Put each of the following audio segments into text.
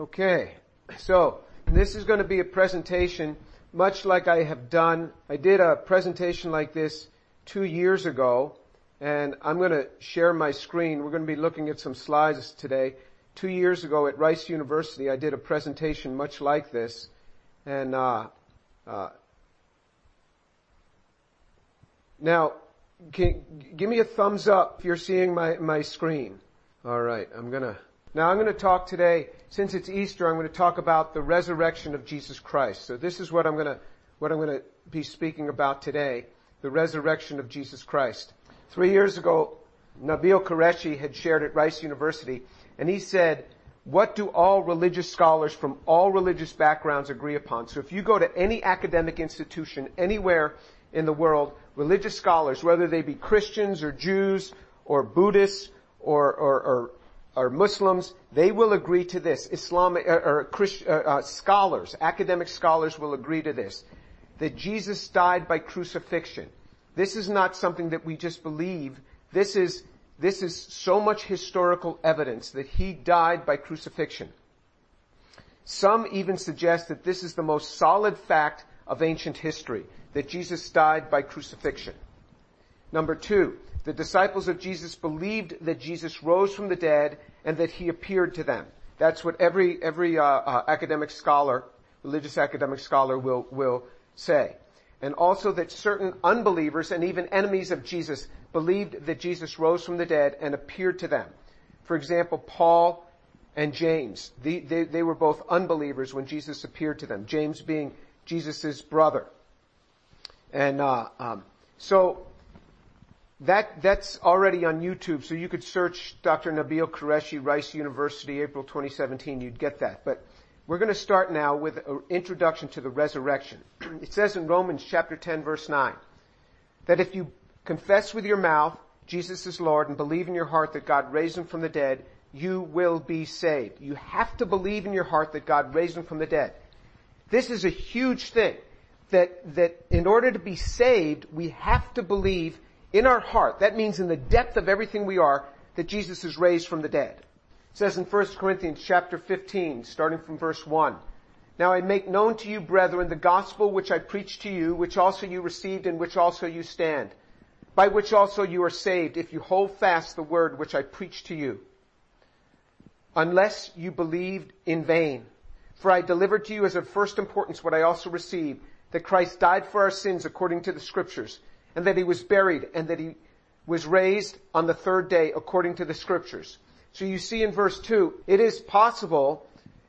Okay, so this is going to be a presentation much like I have done. I did a presentation like this two years ago and I'm going to share my screen. We're going to be looking at some slides today. Two years ago at Rice University, I did a presentation much like this, and uh, uh, now, can, give me a thumbs up if you're seeing my, my screen. All right, I'm gonna now I'm going to talk today, since it's Easter, I'm going to talk about the resurrection of Jesus Christ. So this is what I'm going to, what I'm going to be speaking about today, the resurrection of Jesus Christ. Three years ago, Nabil Qureshi had shared at Rice University, and he said, what do all religious scholars from all religious backgrounds agree upon? So if you go to any academic institution anywhere in the world, religious scholars, whether they be Christians or Jews or Buddhists or, or, or, or Muslims, they will agree to this. Islamic or, or Christ, uh, uh, scholars, academic scholars will agree to this, that Jesus died by crucifixion. This is not something that we just believe. This is, this is so much historical evidence that he died by crucifixion. Some even suggest that this is the most solid fact of ancient history, that Jesus died by crucifixion. Number two, the disciples of Jesus believed that Jesus rose from the dead and that he appeared to them. That's what every, every uh, uh, academic scholar, religious academic scholar will, will say and also that certain unbelievers and even enemies of Jesus believed that Jesus rose from the dead and appeared to them. For example, Paul and James, they, they, they were both unbelievers when Jesus appeared to them. James being Jesus' brother. And uh, um, so that that's already on YouTube. So you could search Dr. Nabil Qureshi, Rice University, April 2017. You'd get that. But we're going to start now with an introduction to the resurrection. It says in Romans chapter 10 verse 9 that if you confess with your mouth Jesus is Lord and believe in your heart that God raised him from the dead, you will be saved. You have to believe in your heart that God raised him from the dead. This is a huge thing that, that in order to be saved, we have to believe in our heart. That means in the depth of everything we are that Jesus is raised from the dead. It says in 1 Corinthians chapter 15, starting from verse 1, Now I make known to you, brethren, the gospel which I preached to you, which also you received, in which also you stand, by which also you are saved, if you hold fast the word which I preached to you, unless you believed in vain. For I delivered to you as of first importance what I also received, that Christ died for our sins according to the scriptures, and that he was buried, and that he was raised on the third day according to the scriptures so you see in verse 2, it is possible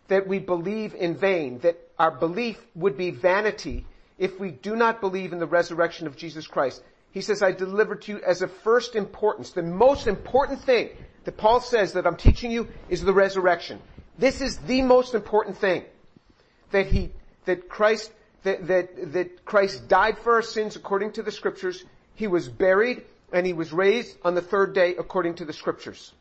that we believe in vain, that our belief would be vanity if we do not believe in the resurrection of Jesus Christ. He says, I delivered to you as of first importance. The most important thing that Paul says that I'm teaching you is the resurrection. This is the most important thing. That he, that Christ, that, that, that Christ died for our sins according to the scriptures. He was buried and he was raised on the third day according to the scriptures.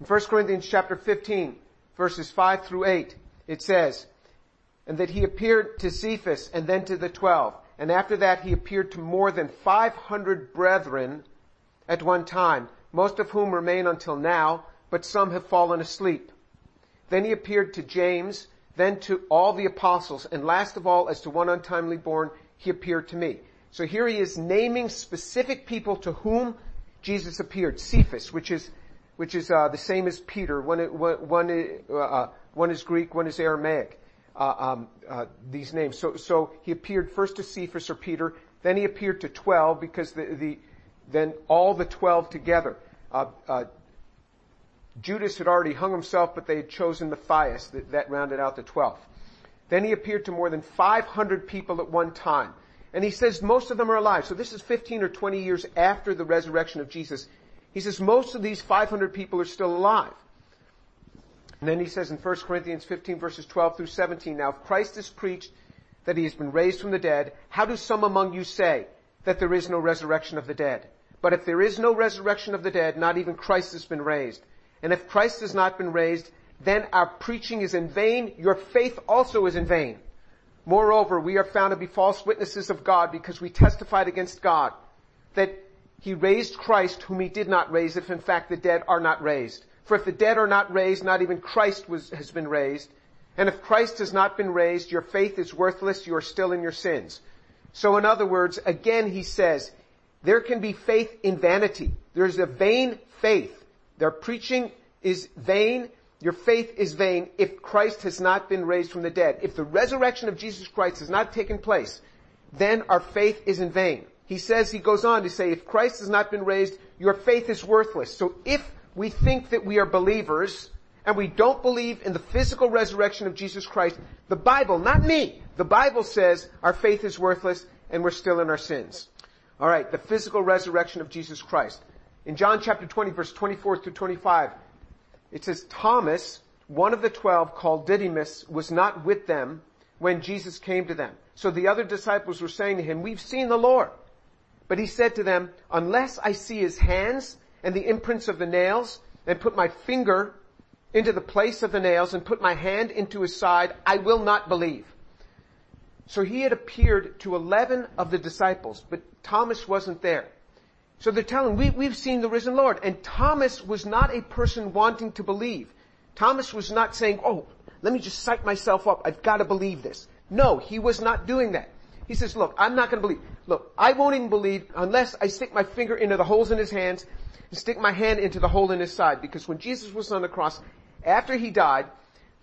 In 1 Corinthians chapter 15, verses 5 through 8, it says, and that he appeared to Cephas and then to the twelve. And after that he appeared to more than 500 brethren at one time, most of whom remain until now, but some have fallen asleep. Then he appeared to James, then to all the apostles, and last of all, as to one untimely born, he appeared to me. So here he is naming specific people to whom Jesus appeared. Cephas, which is which is uh, the same as Peter. One, one, uh, uh, one is Greek, one is Aramaic. Uh, um, uh, these names. So, so he appeared first to Cephas or Peter, then he appeared to twelve because the, the then all the twelve together. Uh, Judas had already hung himself, but they had chosen Matthias. That, that rounded out the twelve. Then he appeared to more than 500 people at one time. And he says most of them are alive. So this is 15 or 20 years after the resurrection of Jesus. He says most of these 500 people are still alive. And then he says in 1 Corinthians 15 verses 12 through 17, now if Christ is preached that he has been raised from the dead, how do some among you say that there is no resurrection of the dead? But if there is no resurrection of the dead, not even Christ has been raised. And if Christ has not been raised, then our preaching is in vain, your faith also is in vain. Moreover, we are found to be false witnesses of God because we testified against God that he raised Christ whom he did not raise if in fact the dead are not raised. For if the dead are not raised, not even Christ was, has been raised. And if Christ has not been raised, your faith is worthless, you are still in your sins. So in other words, again he says, there can be faith in vanity. There's a vain faith. Their preaching is vain. Your faith is vain if Christ has not been raised from the dead. If the resurrection of Jesus Christ has not taken place, then our faith is in vain. He says, he goes on to say, if Christ has not been raised, your faith is worthless. So if we think that we are believers, and we don't believe in the physical resurrection of Jesus Christ, the Bible, not me, the Bible says our faith is worthless and we're still in our sins. Alright, the physical resurrection of Jesus Christ. In John chapter 20 verse 24 through 25, it says, Thomas, one of the twelve called Didymus, was not with them when Jesus came to them. So the other disciples were saying to him, we've seen the Lord. But he said to them, unless I see his hands and the imprints of the nails and put my finger into the place of the nails and put my hand into his side, I will not believe. So he had appeared to 11 of the disciples, but Thomas wasn't there. So they're telling, we, we've seen the risen Lord. And Thomas was not a person wanting to believe. Thomas was not saying, oh, let me just psych myself up. I've got to believe this. No, he was not doing that. He says, look, I'm not going to believe. Look, I won't even believe unless I stick my finger into the holes in his hands and stick my hand into the hole in his side. Because when Jesus was on the cross, after he died,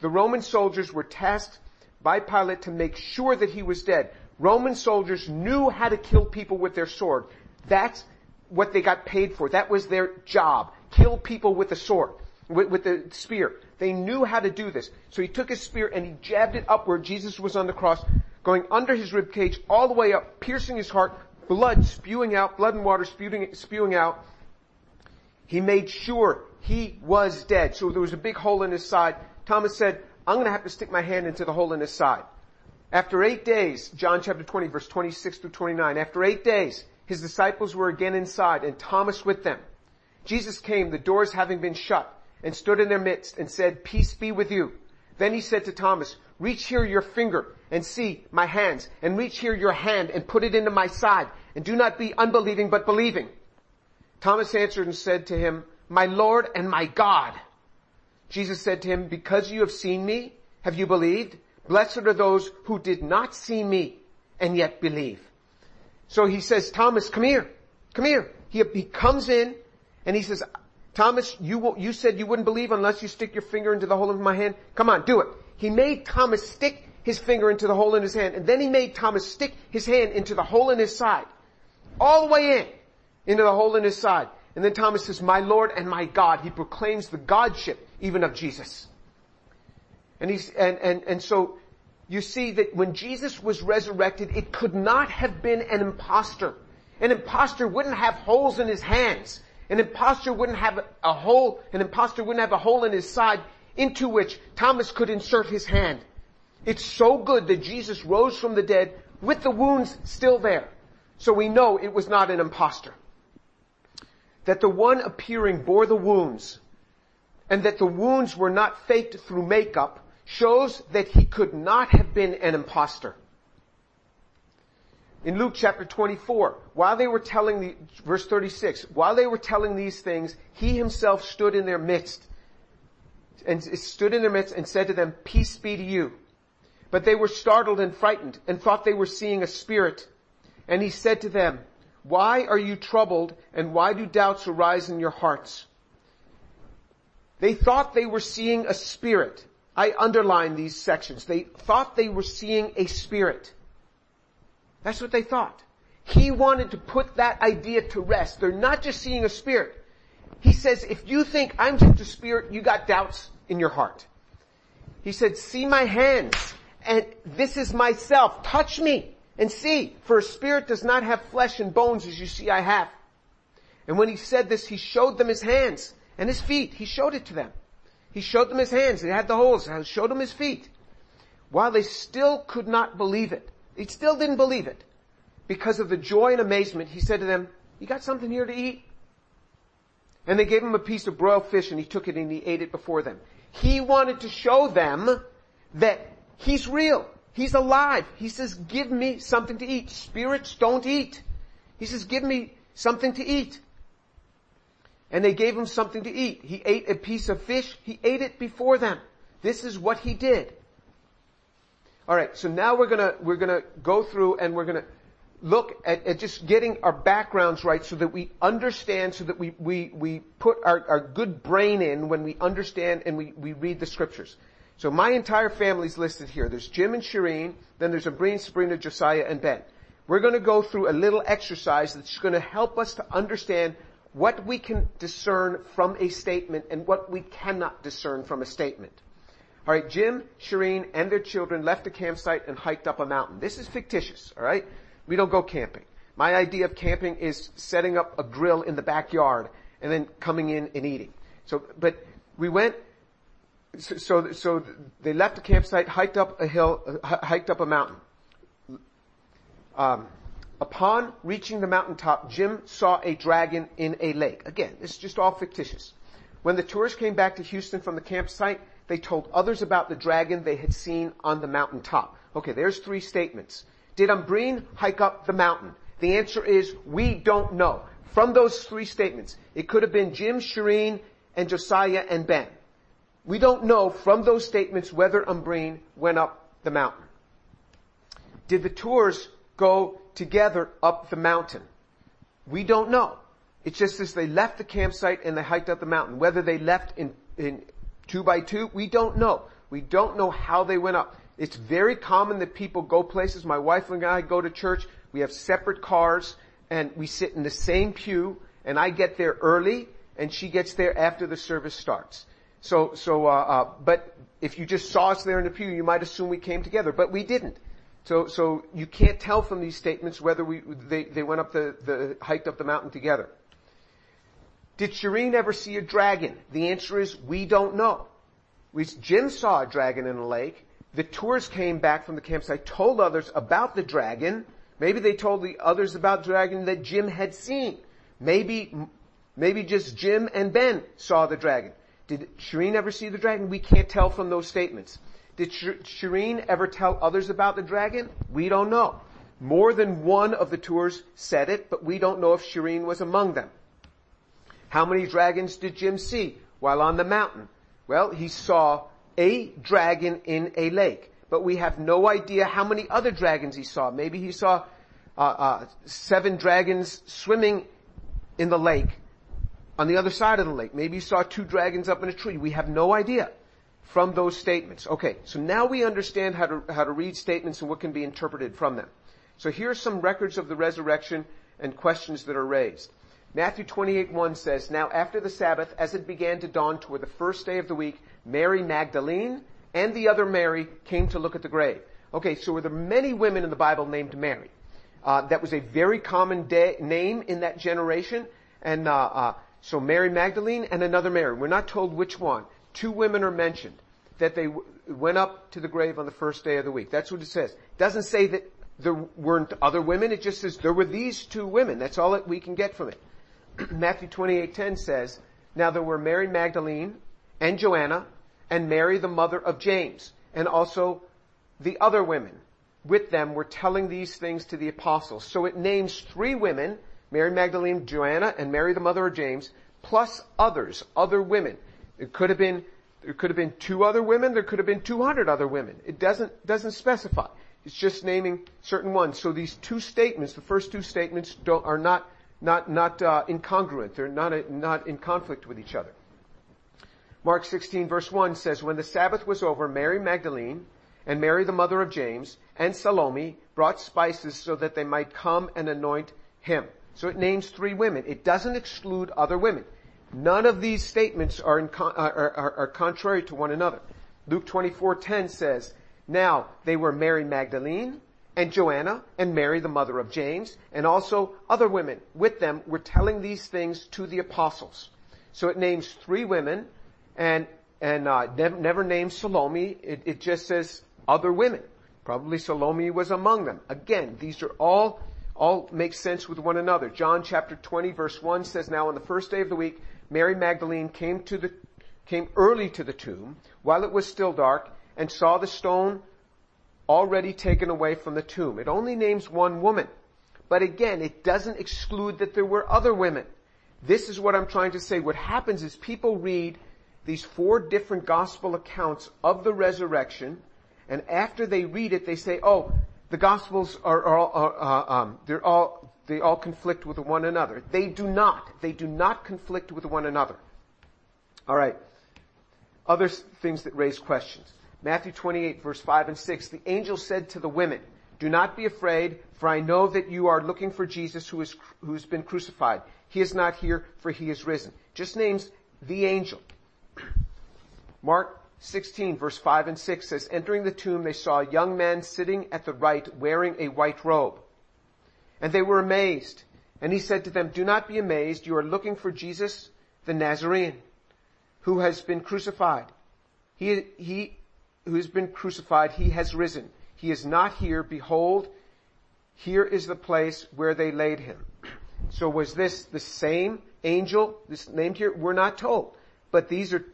the Roman soldiers were tasked by Pilate to make sure that he was dead. Roman soldiers knew how to kill people with their sword. That's what they got paid for. That was their job. Kill people with the sword, with, with the spear. They knew how to do this. So he took his spear and he jabbed it up where Jesus was on the cross, going under his rib cage all the way up, piercing his heart, blood spewing out, blood and water spewing, spewing out. He made sure he was dead. So there was a big hole in his side. Thomas said, I'm going to have to stick my hand into the hole in his side. After eight days, John chapter 20 verse 26 through 29, after eight days, his disciples were again inside and Thomas with them. Jesus came, the doors having been shut, and stood in their midst and said, peace be with you. Then he said to Thomas, reach here your finger and see my hands and reach here your hand and put it into my side and do not be unbelieving but believing. Thomas answered and said to him, my Lord and my God. Jesus said to him, because you have seen me, have you believed? Blessed are those who did not see me and yet believe. So he says, Thomas, come here. Come here. He, he comes in and he says, Thomas, you, you said you wouldn't believe unless you stick your finger into the hole of my hand. Come on, do it. He made Thomas stick his finger into the hole in his hand and then he made Thomas stick his hand into the hole in his side. All the way in, into the hole in his side. And then Thomas says, my Lord and my God. He proclaims the Godship even of Jesus. And he's, and, and, and so you see that when Jesus was resurrected, it could not have been an impostor. An impostor wouldn't have holes in his hands. An impostor wouldn't have a hole, an impostor wouldn't have a hole in his side into which Thomas could insert his hand. It's so good that Jesus rose from the dead with the wounds still there. So we know it was not an impostor that the one appearing bore the wounds and that the wounds were not faked through makeup shows that he could not have been an impostor. In Luke chapter 24, while they were telling the, verse 36, while they were telling these things, he himself stood in their midst and stood in their midst and said to them, peace be to you. But they were startled and frightened and thought they were seeing a spirit. And he said to them, why are you troubled and why do doubts arise in your hearts? They thought they were seeing a spirit. I underline these sections. They thought they were seeing a spirit. That's what they thought. He wanted to put that idea to rest. They're not just seeing a spirit. He says, if you think I'm just a spirit, you got doubts in your heart. He said, see my hands and this is myself. Touch me and see, for a spirit does not have flesh and bones as you see I have. And when he said this, he showed them his hands and his feet. He showed it to them. He showed them his hands. He had the holes. He showed them his feet. While they still could not believe it, they still didn't believe it. Because of the joy and amazement, he said to them, you got something here to eat? And they gave him a piece of broiled fish and he took it and he ate it before them. He wanted to show them that he's real. He's alive. He says, give me something to eat. Spirits don't eat. He says, give me something to eat. And they gave him something to eat. He ate a piece of fish. He ate it before them. This is what he did. Alright, so now we're gonna, we're gonna go through and we're gonna look at, at, just getting our backgrounds right so that we understand, so that we, we, we put our, our good brain in when we understand and we, we read the scriptures. So my entire family's listed here. There's Jim and Shireen, then there's Abreen, Sabrina, Josiah, and Ben. We're going to go through a little exercise that's going to help us to understand what we can discern from a statement and what we cannot discern from a statement. Alright, Jim, Shireen, and their children left the campsite and hiked up a mountain. This is fictitious, alright? We don't go camping. My idea of camping is setting up a grill in the backyard and then coming in and eating. So, but we went, so, so, so they left the campsite, hiked up a hill, uh, hiked up a mountain. Um, upon reaching the mountaintop, Jim saw a dragon in a lake. Again, this is just all fictitious. When the tourists came back to Houston from the campsite, they told others about the dragon they had seen on the mountaintop. Okay, there's three statements. Did Umbreen hike up the mountain? The answer is we don't know. From those three statements, it could have been Jim, Shireen, and Josiah and Ben. We don't know from those statements whether Umbreen went up the mountain. Did the tours go together up the mountain? We don't know. It's just as they left the campsite and they hiked up the mountain. Whether they left in, in two by two, we don't know. We don't know how they went up. It's very common that people go places. My wife and I go to church. We have separate cars and we sit in the same pew and I get there early and she gets there after the service starts. So, so, uh, uh, but if you just saw us there in the pew, you might assume we came together, but we didn't. So, so you can't tell from these statements whether we, they, they went up the, the, hiked up the mountain together. Did Shireen ever see a dragon? The answer is we don't know. We, Jim saw a dragon in a lake the tourists came back from the campsite, told others about the dragon. Maybe they told the others about the dragon that Jim had seen. Maybe, maybe just Jim and Ben saw the dragon. Did Shireen ever see the dragon? We can't tell from those statements. Did Shireen ever tell others about the dragon? We don't know. More than one of the tours said it, but we don't know if Shireen was among them. How many dragons did Jim see while on the mountain? Well, he saw a dragon in a lake. But we have no idea how many other dragons he saw. Maybe he saw uh, uh, seven dragons swimming in the lake on the other side of the lake. Maybe he saw two dragons up in a tree. We have no idea from those statements. Okay, so now we understand how to, how to read statements and what can be interpreted from them. So here are some records of the resurrection and questions that are raised. Matthew 28, 1 says, Now after the Sabbath, as it began to dawn toward the first day of the week, Mary Magdalene and the other Mary came to look at the grave. Okay, so were there many women in the Bible named Mary? Uh, that was a very common day, name in that generation. And uh, uh, so Mary Magdalene and another Mary. We're not told which one. Two women are mentioned that they w- went up to the grave on the first day of the week. That's what it says. It doesn't say that there weren't other women. It just says there were these two women. That's all that we can get from it. Matthew 28:10 says, "Now there were Mary Magdalene and Joanna and Mary the mother of James and also the other women with them were telling these things to the apostles." So it names three women, Mary Magdalene, Joanna, and Mary the mother of James, plus others, other women. It could have been there could have been two other women, there could have been 200 other women. It doesn't doesn't specify. It's just naming certain ones. So these two statements, the first two statements are not not, not uh, incongruent. They're not, a, not in conflict with each other. Mark 16 verse 1 says, When the Sabbath was over, Mary Magdalene and Mary the mother of James and Salome brought spices so that they might come and anoint him. So it names three women. It doesn't exclude other women. None of these statements are, in, are, are, are contrary to one another. Luke 24:10 says, "Now they were Mary Magdalene and Joanna and Mary, the mother of James, and also other women with them were telling these things to the apostles. So it names three women and, and, uh, never, never names Salome. It, it just says other women. Probably Salome was among them. Again, these are all, all make sense with one another. John chapter 20 verse 1 says, Now on the first day of the week, Mary Magdalene came to the, came early to the tomb while it was still dark and saw the stone already taken away from the tomb. It only names one woman. But again, it doesn't exclude that there were other women. This is what I'm trying to say. What happens is people read these four different gospel accounts of the resurrection, and after they read it, they say, oh, the gospels are, are, are uh, um, they're all, they all conflict with one another. They do not. They do not conflict with one another. Alright. Other things that raise questions. Matthew 28 verse 5 and 6, the angel said to the women, do not be afraid, for I know that you are looking for Jesus who is, who's been crucified. He is not here, for he is risen. Just names the angel. Mark 16 verse 5 and 6 says, entering the tomb they saw a young man sitting at the right wearing a white robe. And they were amazed. And he said to them, do not be amazed. You are looking for Jesus, the Nazarene, who has been crucified. He, he, who has been crucified, he has risen. He is not here. Behold, here is the place where they laid him. So was this the same angel, this named here? We're not told. But these are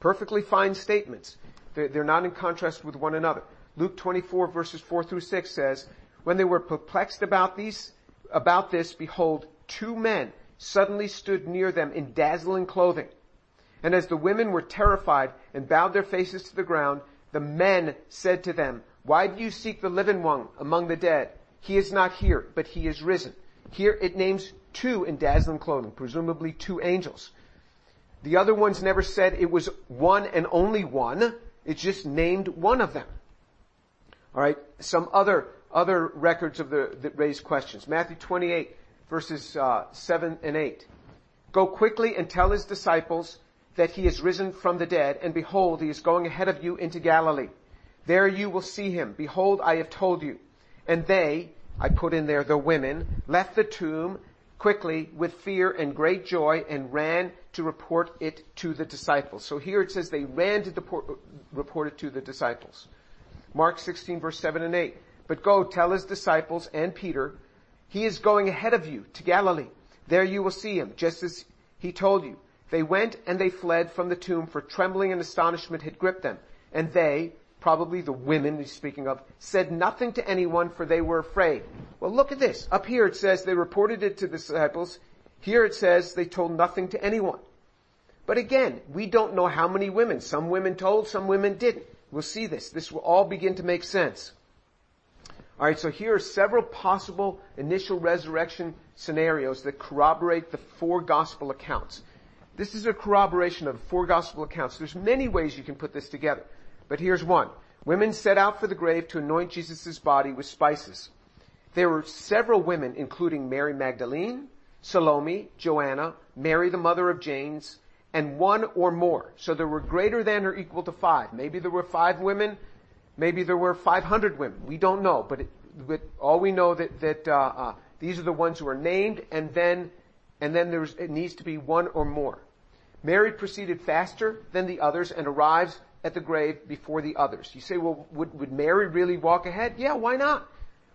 perfectly fine statements. They're, they're not in contrast with one another. Luke 24 verses 4 through 6 says, when they were perplexed about these, about this, behold, two men suddenly stood near them in dazzling clothing. And as the women were terrified and bowed their faces to the ground, the men said to them, why do you seek the living one among the dead? He is not here, but he is risen. Here it names two in dazzling clothing, presumably two angels. The other ones never said it was one and only one. It just named one of them. Alright, some other other records of the, that raise questions. Matthew 28 verses uh, 7 and 8. Go quickly and tell his disciples that he is risen from the dead and behold, he is going ahead of you into Galilee. There you will see him. Behold, I have told you. And they, I put in there the women, left the tomb quickly with fear and great joy and ran to report it to the disciples. So here it says they ran to report it to the disciples. Mark 16 verse 7 and 8. But go tell his disciples and Peter, he is going ahead of you to Galilee. There you will see him, just as he told you. They went and they fled from the tomb for trembling and astonishment had gripped them. And they, probably the women he's speaking of, said nothing to anyone for they were afraid. Well look at this. Up here it says they reported it to the disciples. Here it says they told nothing to anyone. But again, we don't know how many women. Some women told, some women didn't. We'll see this. This will all begin to make sense. Alright, so here are several possible initial resurrection scenarios that corroborate the four gospel accounts. This is a corroboration of the four gospel accounts. There's many ways you can put this together. But here's one. Women set out for the grave to anoint Jesus' body with spices. There were several women, including Mary Magdalene, Salome, Joanna, Mary the mother of James, and one or more. So there were greater than or equal to five. Maybe there were five women, Maybe there were 500 women. We don't know, but, it, but all we know that that uh, uh, these are the ones who are named, and then and then there's it needs to be one or more. Mary proceeded faster than the others and arrives at the grave before the others. You say, well, would, would Mary really walk ahead? Yeah, why not?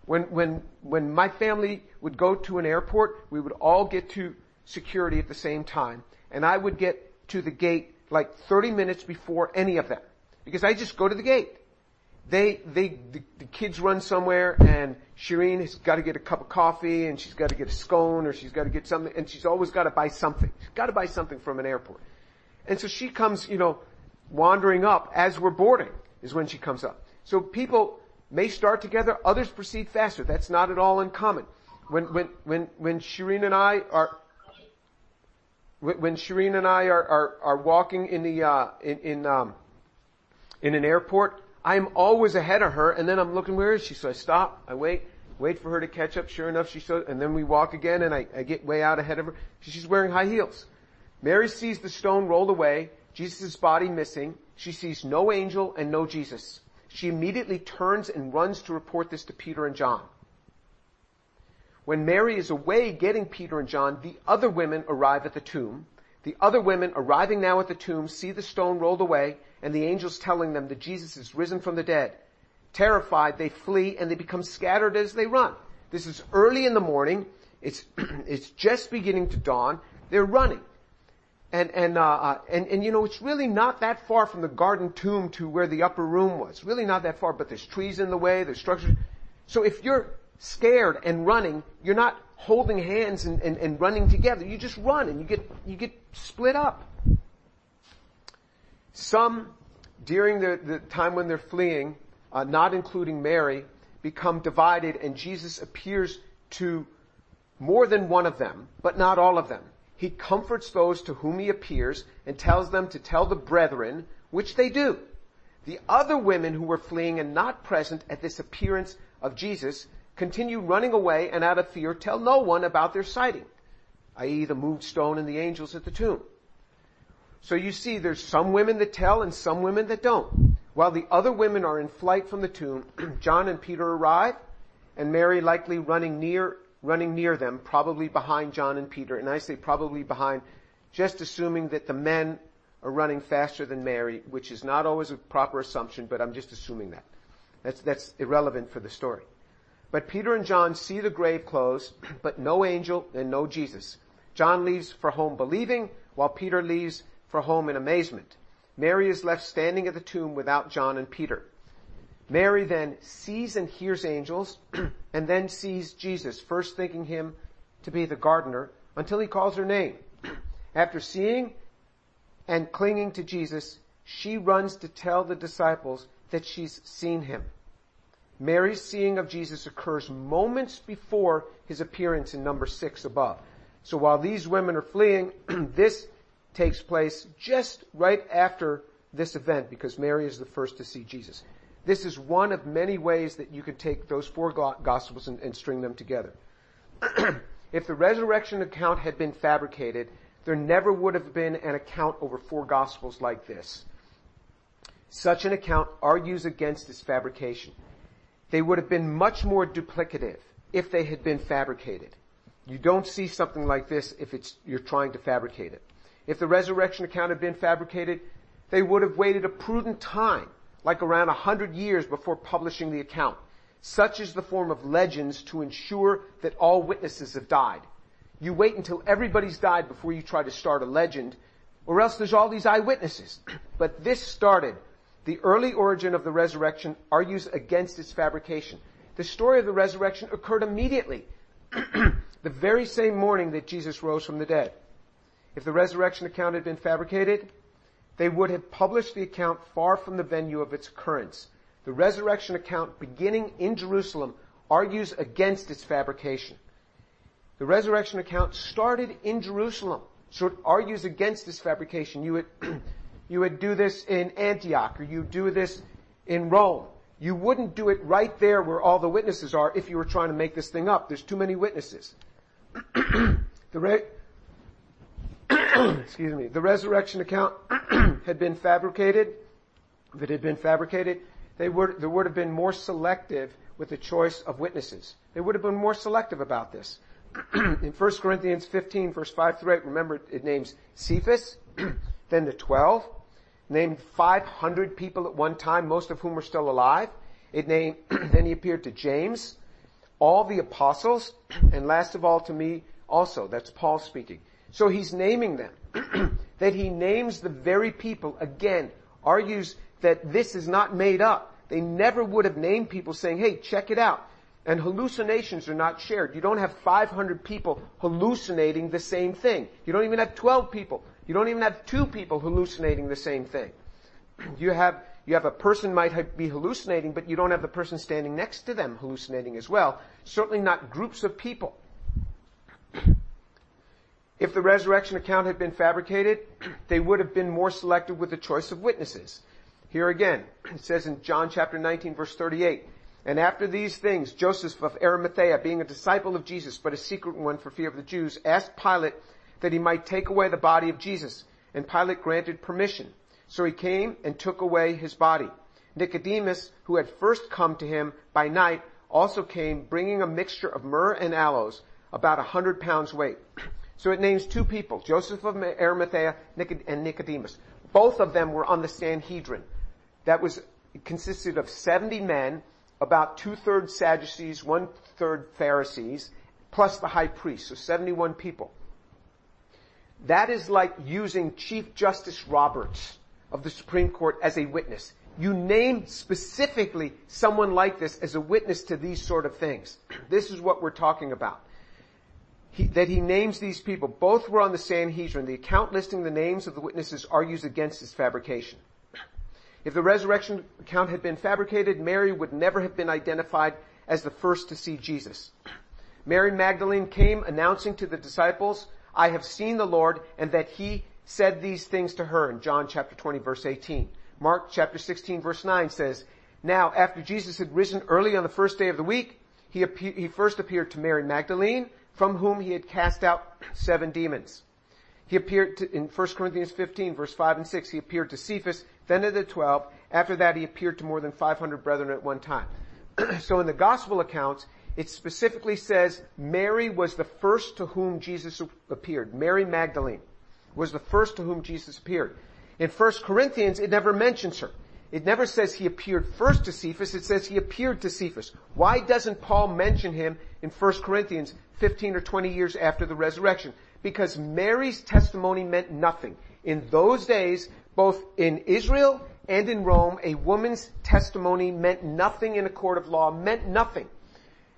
When, when, when my family would go to an airport, we would all get to security at the same time. And I would get to the gate like 30 minutes before any of them. Because I just go to the gate they, they, the, the, kids run somewhere and Shireen has got to get a cup of coffee and she's got to get a scone or she's got to get something and she's always got to buy something. She's got to buy something from an airport. And so she comes, you know, wandering up as we're boarding is when she comes up. So people may start together, others proceed faster. That's not at all uncommon. When, when, when, when Shireen and I are, when Shireen and I are, are, are walking in the, uh, in, in, um, in an airport, I'm always ahead of her and then I'm looking, where is she? So I stop, I wait, wait for her to catch up. Sure enough, she shows, and then we walk again and I, I get way out ahead of her. She's wearing high heels. Mary sees the stone rolled away, Jesus' body missing. She sees no angel and no Jesus. She immediately turns and runs to report this to Peter and John. When Mary is away getting Peter and John, the other women arrive at the tomb. The other women arriving now at the tomb see the stone rolled away and the angels telling them that Jesus is risen from the dead. Terrified, they flee and they become scattered as they run. This is early in the morning. It's, it's just beginning to dawn. They're running. And, and, uh, uh, and, and you know, it's really not that far from the garden tomb to where the upper room was. Really not that far, but there's trees in the way, there's structures. So if you're scared and running, you're not holding hands and, and, and running together. You just run and you get, you get split up. Some, during the, the time when they're fleeing, uh, not including Mary, become divided and Jesus appears to more than one of them, but not all of them. He comforts those to whom he appears and tells them to tell the brethren, which they do. The other women who were fleeing and not present at this appearance of Jesus continue running away and out of fear tell no one about their sighting, i.e. the moved stone and the angels at the tomb. So you see there's some women that tell and some women that don't. While the other women are in flight from the tomb, John and Peter arrive and Mary likely running near running near them, probably behind John and Peter, and I say probably behind, just assuming that the men are running faster than Mary, which is not always a proper assumption, but I'm just assuming that. That's, that's irrelevant for the story. But Peter and John see the grave closed, but no angel and no Jesus. John leaves for home believing, while Peter leaves for home in amazement. Mary is left standing at the tomb without John and Peter. Mary then sees and hears angels and then sees Jesus, first thinking him to be the gardener until he calls her name. After seeing and clinging to Jesus, she runs to tell the disciples that she's seen him. Mary's seeing of Jesus occurs moments before his appearance in number six above. So while these women are fleeing, this takes place just right after this event because Mary is the first to see Jesus. This is one of many ways that you could take those four gospels and, and string them together. if the resurrection account had been fabricated, there never would have been an account over four gospels like this. Such an account argues against its fabrication. They would have been much more duplicative if they had been fabricated. You don't see something like this if it's, you're trying to fabricate it. If the resurrection account had been fabricated, they would have waited a prudent time like around a hundred years before publishing the account. Such is the form of legends to ensure that all witnesses have died. You wait until everybody's died before you try to start a legend, or else there's all these eyewitnesses. But this started. The early origin of the resurrection argues against its fabrication. The story of the resurrection occurred immediately, the very same morning that Jesus rose from the dead. If the resurrection account had been fabricated, they would have published the account far from the venue of its occurrence. The resurrection account beginning in Jerusalem argues against its fabrication. The resurrection account started in Jerusalem, so it argues against this fabrication. You would, you would do this in Antioch, or you do this in Rome. You wouldn't do it right there where all the witnesses are if you were trying to make this thing up. There's too many witnesses. the, re- excuse me, the resurrection account had been fabricated, if it had been fabricated, they would, there would have been more selective with the choice of witnesses. They would have been more selective about this. in 1 Corinthians 15 verse 5 through 8, remember it names Cephas, then the 12, named 500 people at one time, most of whom are still alive. It named, then he appeared to James, all the apostles, and last of all to me also. That's Paul speaking. So he's naming them. that he names the very people, again, argues that this is not made up. They never would have named people saying, hey, check it out. And hallucinations are not shared. You don't have 500 people hallucinating the same thing. You don't even have 12 people. You don't even have two people hallucinating the same thing. You have, you have a person might be hallucinating, but you don't have the person standing next to them hallucinating as well. Certainly not groups of people. If the resurrection account had been fabricated, they would have been more selective with the choice of witnesses. Here again, it says in John chapter 19 verse 38, and after these things, Joseph of Arimathea, being a disciple of Jesus, but a secret one for fear of the Jews, asked Pilate that he might take away the body of Jesus, and Pilate granted permission. So he came and took away his body. Nicodemus, who had first come to him by night, also came bringing a mixture of myrrh and aloes, about a hundred pounds weight. So it names two people, Joseph of Arimathea and Nicodemus. Both of them were on the Sanhedrin. That was, consisted of 70 men, about two-thirds Sadducees, one-third Pharisees, plus the high priest, so 71 people. That is like using Chief Justice Roberts of the Supreme Court as a witness. You name specifically someone like this as a witness to these sort of things. This is what we're talking about. He, that he names these people. Both were on the Sanhedrin. The account listing the names of the witnesses argues against this fabrication. If the resurrection account had been fabricated, Mary would never have been identified as the first to see Jesus. Mary Magdalene came announcing to the disciples, I have seen the Lord and that he said these things to her in John chapter 20 verse 18. Mark chapter 16 verse 9 says, Now after Jesus had risen early on the first day of the week, he, appe- he first appeared to Mary Magdalene, from whom he had cast out seven demons. He appeared to, in 1 Corinthians 15 verse 5 and 6, he appeared to Cephas, then to the 12. After that he appeared to more than 500 brethren at one time. so in the gospel accounts, it specifically says Mary was the first to whom Jesus appeared. Mary Magdalene was the first to whom Jesus appeared. In 1 Corinthians, it never mentions her. It never says he appeared first to Cephas, it says he appeared to Cephas. Why doesn't Paul mention him in 1 Corinthians 15 or 20 years after the resurrection? Because Mary's testimony meant nothing. In those days, both in Israel and in Rome, a woman's testimony meant nothing in a court of law, meant nothing.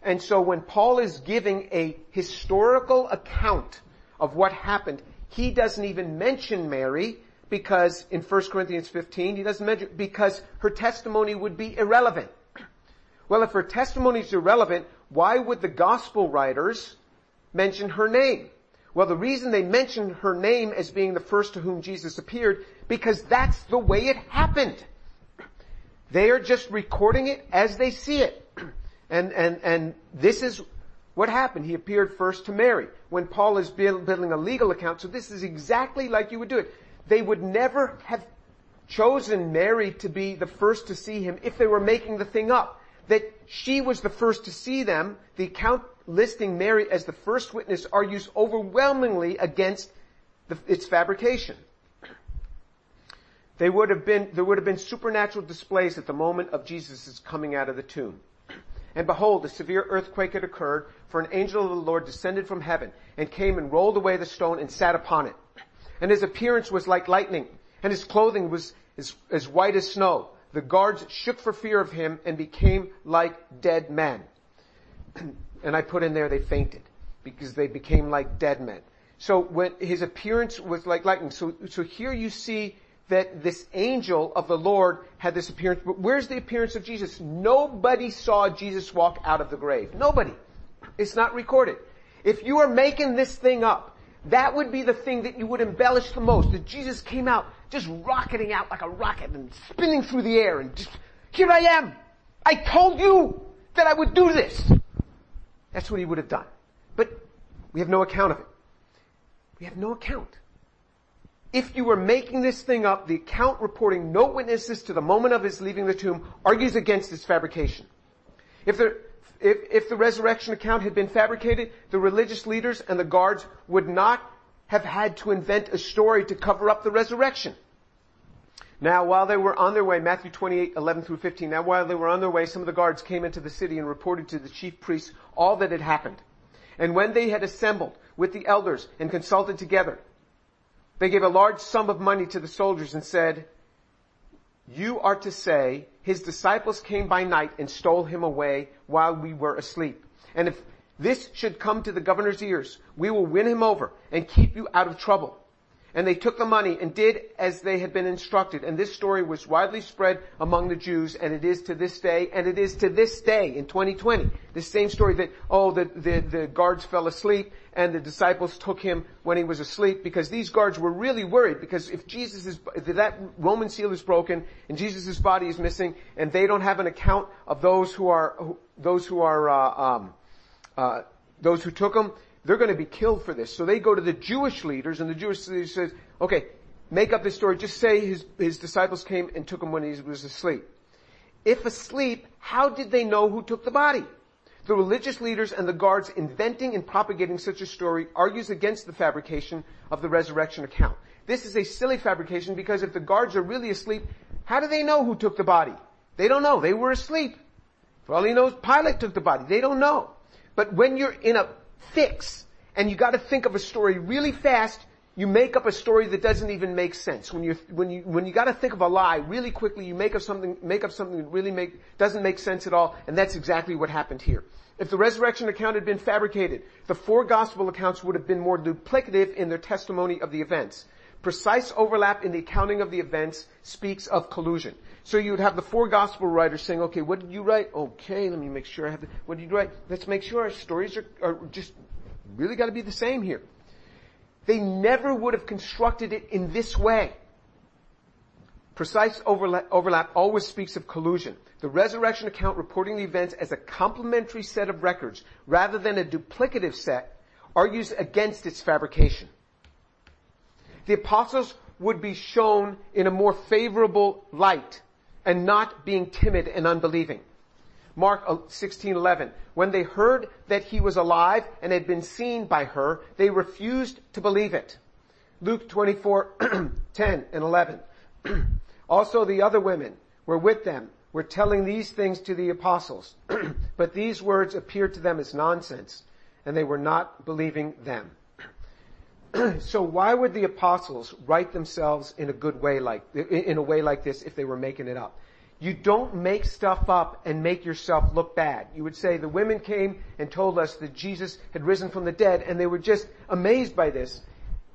And so when Paul is giving a historical account of what happened, he doesn't even mention Mary because in 1 Corinthians 15, he doesn't mention, because her testimony would be irrelevant. Well, if her testimony is irrelevant, why would the gospel writers mention her name? Well, the reason they mention her name as being the first to whom Jesus appeared, because that's the way it happened. They are just recording it as they see it. And, and, and this is what happened. He appeared first to Mary when Paul is building a legal account. So this is exactly like you would do it. They would never have chosen Mary to be the first to see him if they were making the thing up. That she was the first to see them, the account listing Mary as the first witness argues overwhelmingly against the, its fabrication. They would have been, there would have been supernatural displays at the moment of Jesus' coming out of the tomb. And behold, a severe earthquake had occurred, for an angel of the Lord descended from heaven and came and rolled away the stone and sat upon it. And his appearance was like lightning, and his clothing was as, as white as snow. The guards shook for fear of him and became like dead men. and I put in there they fainted because they became like dead men. So when his appearance was like lightning, so, so here you see that this angel of the Lord had this appearance. But where's the appearance of Jesus? Nobody saw Jesus walk out of the grave. Nobody. It's not recorded. If you are making this thing up, that would be the thing that you would embellish the most. That Jesus came out just rocketing out like a rocket and spinning through the air and just, here I am. I told you that I would do this. That's what he would have done. But we have no account of it. We have no account if you were making this thing up, the account reporting no witnesses to the moment of his leaving the tomb argues against this fabrication. If the, if, if the resurrection account had been fabricated, the religious leaders and the guards would not have had to invent a story to cover up the resurrection. Now, while they were on their way, Matthew 28, 11 through 15, now while they were on their way, some of the guards came into the city and reported to the chief priests all that had happened. And when they had assembled with the elders and consulted together, they gave a large sum of money to the soldiers and said, you are to say, his disciples came by night and stole him away while we were asleep. And if this should come to the governor's ears, we will win him over and keep you out of trouble. And they took the money and did as they had been instructed. And this story was widely spread among the Jews and it is to this day, and it is to this day in 2020. The same story that, oh, the, the, the guards fell asleep and the disciples took him when he was asleep because these guards were really worried because if Jesus is, if that Roman seal is broken and Jesus' body is missing and they don't have an account of those who are, those who are, uh, um, uh, those who took him, they're going to be killed for this. So they go to the Jewish leaders and the Jewish leaders says, okay, make up this story. Just say his, his disciples came and took him when he was asleep. If asleep, how did they know who took the body? The religious leaders and the guards inventing and propagating such a story argues against the fabrication of the resurrection account. This is a silly fabrication because if the guards are really asleep, how do they know who took the body? They don't know. They were asleep. For all he knows, Pilate took the body. They don't know. But when you're in a fix and you gotta think of a story really fast, you make up a story that doesn't even make sense. When you when you when you got to think of a lie really quickly, you make up something make up something that really make doesn't make sense at all, and that's exactly what happened here. If the resurrection account had been fabricated, the four gospel accounts would have been more duplicative in their testimony of the events. Precise overlap in the accounting of the events speaks of collusion. So you would have the four gospel writers saying, okay, what did you write? Okay, let me make sure I have the, what did you write? Let's make sure our stories are, are just really gotta be the same here. They never would have constructed it in this way. Precise overlap, always speaks of collusion. The resurrection account reporting the events as a complementary set of records rather than a duplicative set argues against its fabrication. The apostles would be shown in a more favorable light and not being timid and unbelieving. Mark uh, 16:11 When they heard that he was alive and had been seen by her, they refused to believe it. Luke 24:10 and 11 Also the other women were with them, were telling these things to the apostles. but these words appeared to them as nonsense, and they were not believing them. so why would the apostles write themselves in a good way like, in a way like this if they were making it up? You don't make stuff up and make yourself look bad. You would say the women came and told us that Jesus had risen from the dead and they were just amazed by this.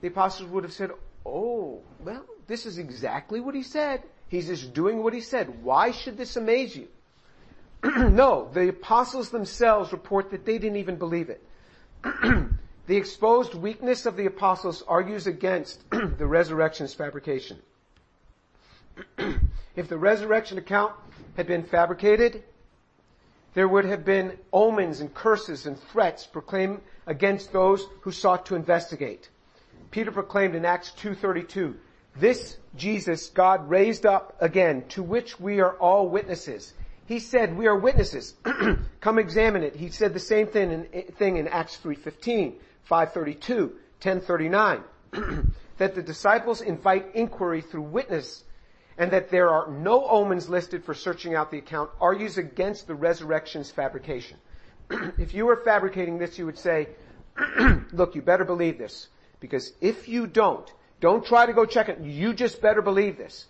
The apostles would have said, oh, well, this is exactly what he said. He's just doing what he said. Why should this amaze you? no, the apostles themselves report that they didn't even believe it. the exposed weakness of the apostles argues against the resurrection's fabrication. if the resurrection account had been fabricated, there would have been omens and curses and threats proclaimed against those who sought to investigate. Peter proclaimed in Acts 2.32, this Jesus God raised up again, to which we are all witnesses. He said, we are witnesses. Come examine it. He said the same thing in, thing in Acts 3.15, 5.32, 10.39. that the disciples invite inquiry through witness and that there are no omens listed for searching out the account argues against the resurrection's fabrication. if you were fabricating this, you would say, look, you better believe this. Because if you don't, don't try to go check it. You just better believe this.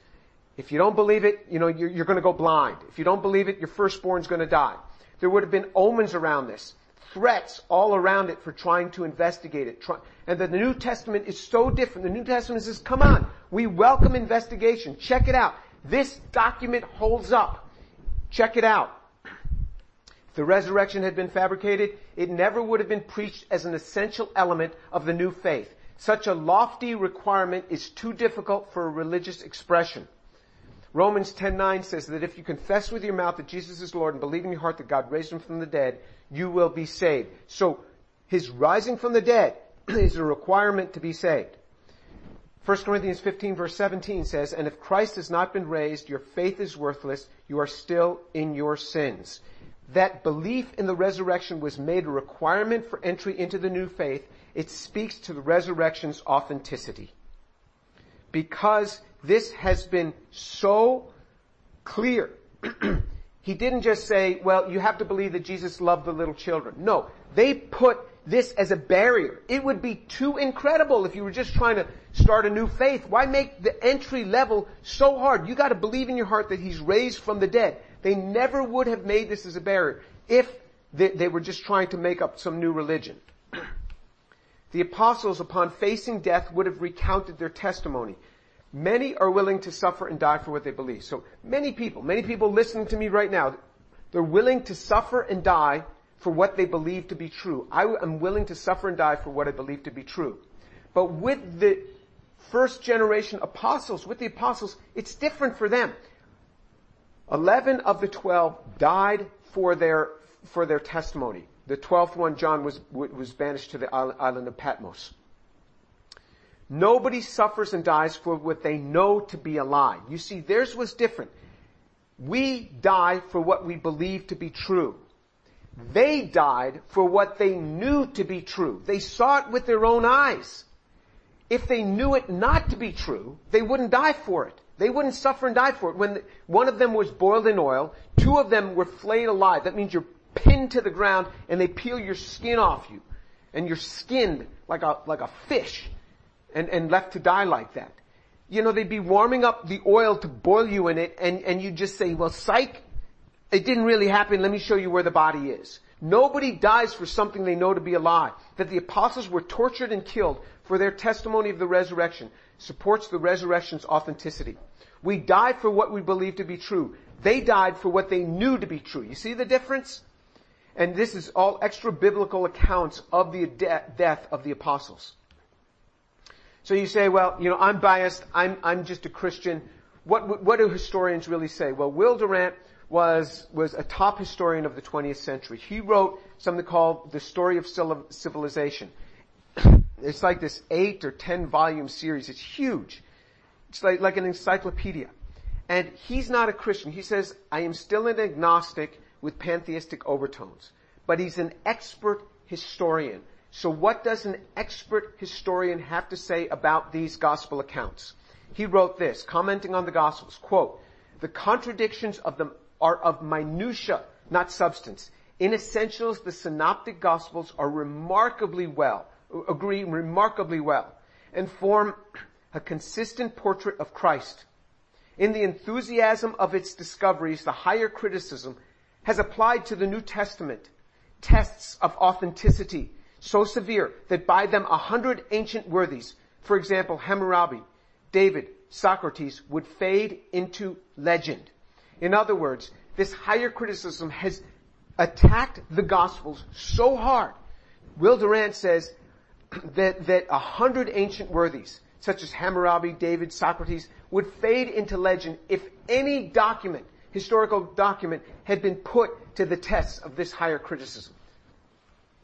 If you don't believe it, you know, you're, you're going to go blind. If you don't believe it, your firstborn's going to die. There would have been omens around this, threats all around it for trying to investigate it. And the New Testament is so different. The New Testament says, come on, we welcome investigation. Check it out. This document holds up. Check it out. If the resurrection had been fabricated, it never would have been preached as an essential element of the new faith. Such a lofty requirement is too difficult for a religious expression. Romans 10:9 says that if you confess with your mouth that Jesus is Lord and believe in your heart that God raised him from the dead, you will be saved. So his rising from the dead is a requirement to be saved. 1 Corinthians 15 verse 17 says, and if Christ has not been raised, your faith is worthless, you are still in your sins. That belief in the resurrection was made a requirement for entry into the new faith it speaks to the resurrection's authenticity. Because this has been so clear. he didn't just say, well, you have to believe that Jesus loved the little children. No, they put this as a barrier. It would be too incredible if you were just trying to start a new faith. Why make the entry level so hard? You gotta believe in your heart that He's raised from the dead. They never would have made this as a barrier if they, they were just trying to make up some new religion. The apostles, upon facing death, would have recounted their testimony. Many are willing to suffer and die for what they believe. So many people, many people listening to me right now, they're willing to suffer and die for what they believe to be true. I am willing to suffer and die for what I believe to be true. But with the first generation apostles, with the apostles, it's different for them. Eleven of the twelve died for their, for their testimony. The twelfth one, John, was, was banished to the island of Patmos. Nobody suffers and dies for what they know to be a lie. You see, theirs was different. We die for what we believe to be true. They died for what they knew to be true. They saw it with their own eyes. If they knew it not to be true, they wouldn't die for it. They wouldn't suffer and die for it. When one of them was boiled in oil, two of them were flayed alive. That means you're pinned to the ground and they peel your skin off you. And you're skinned like a, like a fish. and, and left to die like that. You know, they'd be warming up the oil to boil you in it and, and you just say, well, psych, it didn't really happen. Let me show you where the body is. Nobody dies for something they know to be a lie. That the apostles were tortured and killed for their testimony of the resurrection supports the resurrection's authenticity. We die for what we believe to be true. They died for what they knew to be true. You see the difference? And this is all extra biblical accounts of the de- death of the apostles. So you say, well, you know, I'm biased. I'm, I'm just a Christian. What, what do historians really say? Well, Will Durant was, was a top historian of the 20th century. He wrote something called The Story of Civilization. It's like this eight or ten volume series. It's huge. It's like, like an encyclopedia. And he's not a Christian. He says, I am still an agnostic with pantheistic overtones. But he's an expert historian. So what does an expert historian have to say about these gospel accounts? He wrote this, commenting on the gospels, quote, the contradictions of them are of minutia, not substance. In essentials, the synoptic gospels are remarkably well, agree remarkably well, and form a consistent portrait of Christ. In the enthusiasm of its discoveries, the higher criticism has applied to the New Testament tests of authenticity so severe that by them a hundred ancient worthies, for example, Hammurabi, David, Socrates, would fade into legend. In other words, this higher criticism has attacked the Gospels so hard. Will Durant says that, that a hundred ancient worthies, such as Hammurabi, David, Socrates, would fade into legend if any document, historical document, had been put to the test of this higher criticism.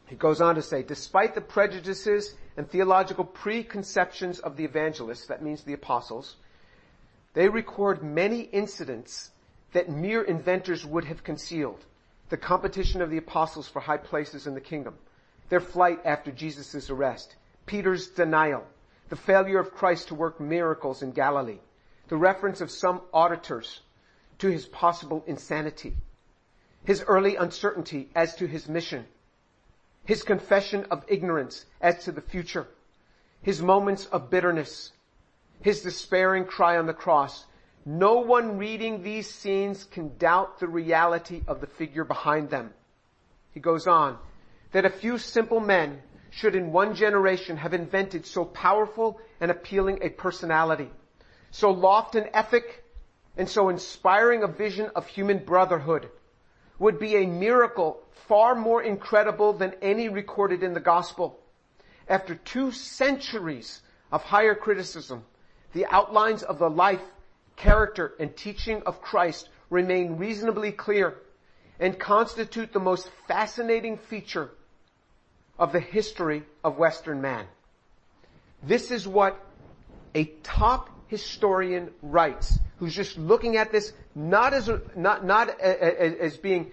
He goes on to say, despite the prejudices and theological preconceptions of the evangelists, that means the apostles, they record many incidents that mere inventors would have concealed. The competition of the apostles for high places in the kingdom, their flight after Jesus' arrest, Peter's denial, the failure of Christ to work miracles in Galilee, the reference of some auditors to his possible insanity, his early uncertainty as to his mission, his confession of ignorance as to the future, his moments of bitterness, his despairing cry on the cross, no one reading these scenes can doubt the reality of the figure behind them. He goes on, that a few simple men should in one generation have invented so powerful and appealing a personality, so loft an ethic, and so inspiring a vision of human brotherhood would be a miracle far more incredible than any recorded in the gospel. After two centuries of higher criticism, the outlines of the life character, and teaching of Christ remain reasonably clear and constitute the most fascinating feature of the history of Western man. This is what a top historian writes, who's just looking at this not as not not as being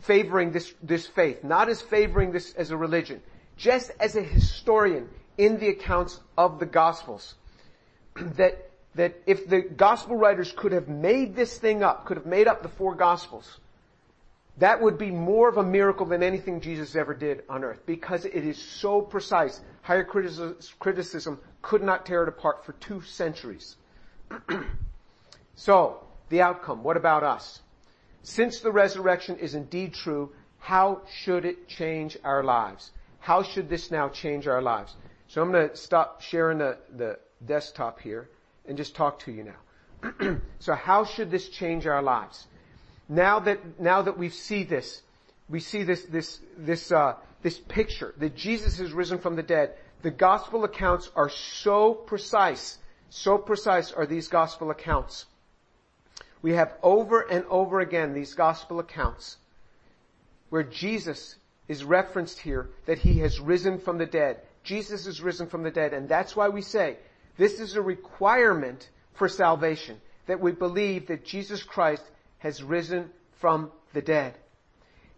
favoring this this faith, not as favoring this as a religion, just as a historian in the accounts of the Gospels, that that if the gospel writers could have made this thing up, could have made up the four gospels, that would be more of a miracle than anything Jesus ever did on earth because it is so precise. Higher criticism could not tear it apart for two centuries. so, the outcome, what about us? Since the resurrection is indeed true, how should it change our lives? How should this now change our lives? So I'm going to stop sharing the, the desktop here and just talk to you now. so how should this change our lives? Now that, now that we see this, we see this, this, this, uh, this picture that Jesus has risen from the dead. The gospel accounts are so precise, so precise are these gospel accounts. We have over and over again these gospel accounts where Jesus is referenced here that he has risen from the dead. Jesus is risen from the dead and that's why we say this is a requirement for salvation, that we believe that Jesus Christ has risen from the dead.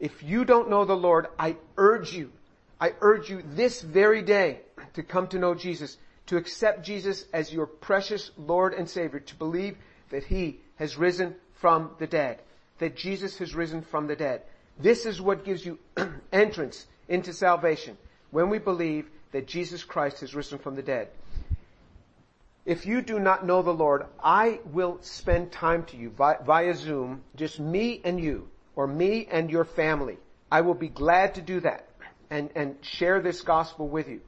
If you don't know the Lord, I urge you, I urge you this very day to come to know Jesus, to accept Jesus as your precious Lord and Savior, to believe that He has risen from the dead, that Jesus has risen from the dead. This is what gives you entrance into salvation when we believe that Jesus Christ has risen from the dead. if you do not know the Lord, I will spend time to you via, Zoom, just me and you, or me and your family. I will be glad to do that and, and share this gospel with you.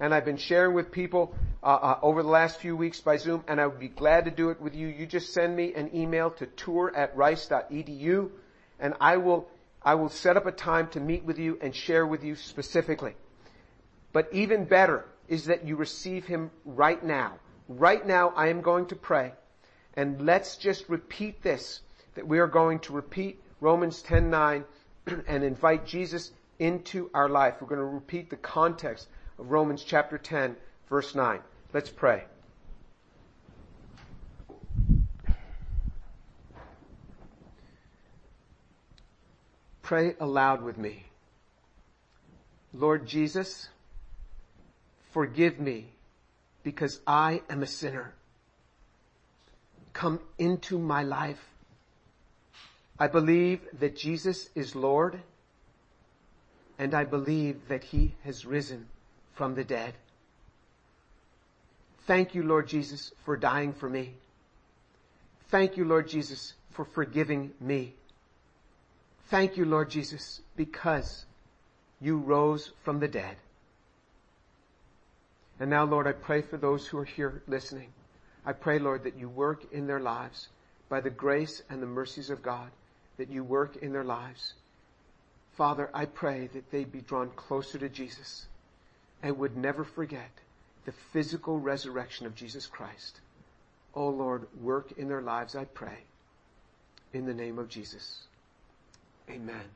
And I've been sharing with people uh, uh, over the last few weeks by Zoom, and I would be glad to do it with you. You just send me an email to tour at rice.edu, and I will I will set up a time to meet with you and share with you specifically. But even better is that you receive Him right now. Right now, I am going to pray, and let's just repeat this: that we are going to repeat Romans 10:9 and invite Jesus into our life. We're going to repeat the context of Romans chapter 10 verse 9. Let's pray. Pray aloud with me. Lord Jesus, forgive me because I am a sinner. Come into my life. I believe that Jesus is Lord and I believe that he has risen from the dead. Thank you, Lord Jesus, for dying for me. Thank you, Lord Jesus, for forgiving me. Thank you, Lord Jesus, because you rose from the dead. And now, Lord, I pray for those who are here listening. I pray, Lord, that you work in their lives by the grace and the mercies of God, that you work in their lives. Father, I pray that they be drawn closer to Jesus and would never forget the physical resurrection of Jesus Christ. Oh Lord, work in their lives, I pray. In the name of Jesus. Amen.